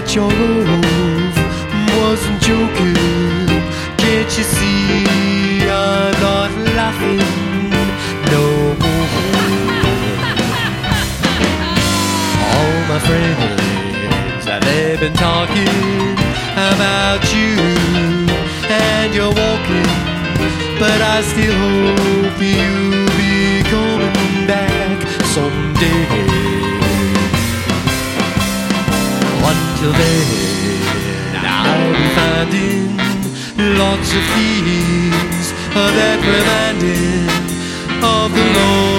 that your love wasn't joking. Can't you see I'm not laughing no more? All my friends, they've been talking about you and your walking, but I still hope you'll be coming back someday. Then, I'll be finding lots of things that reminding of the Lord.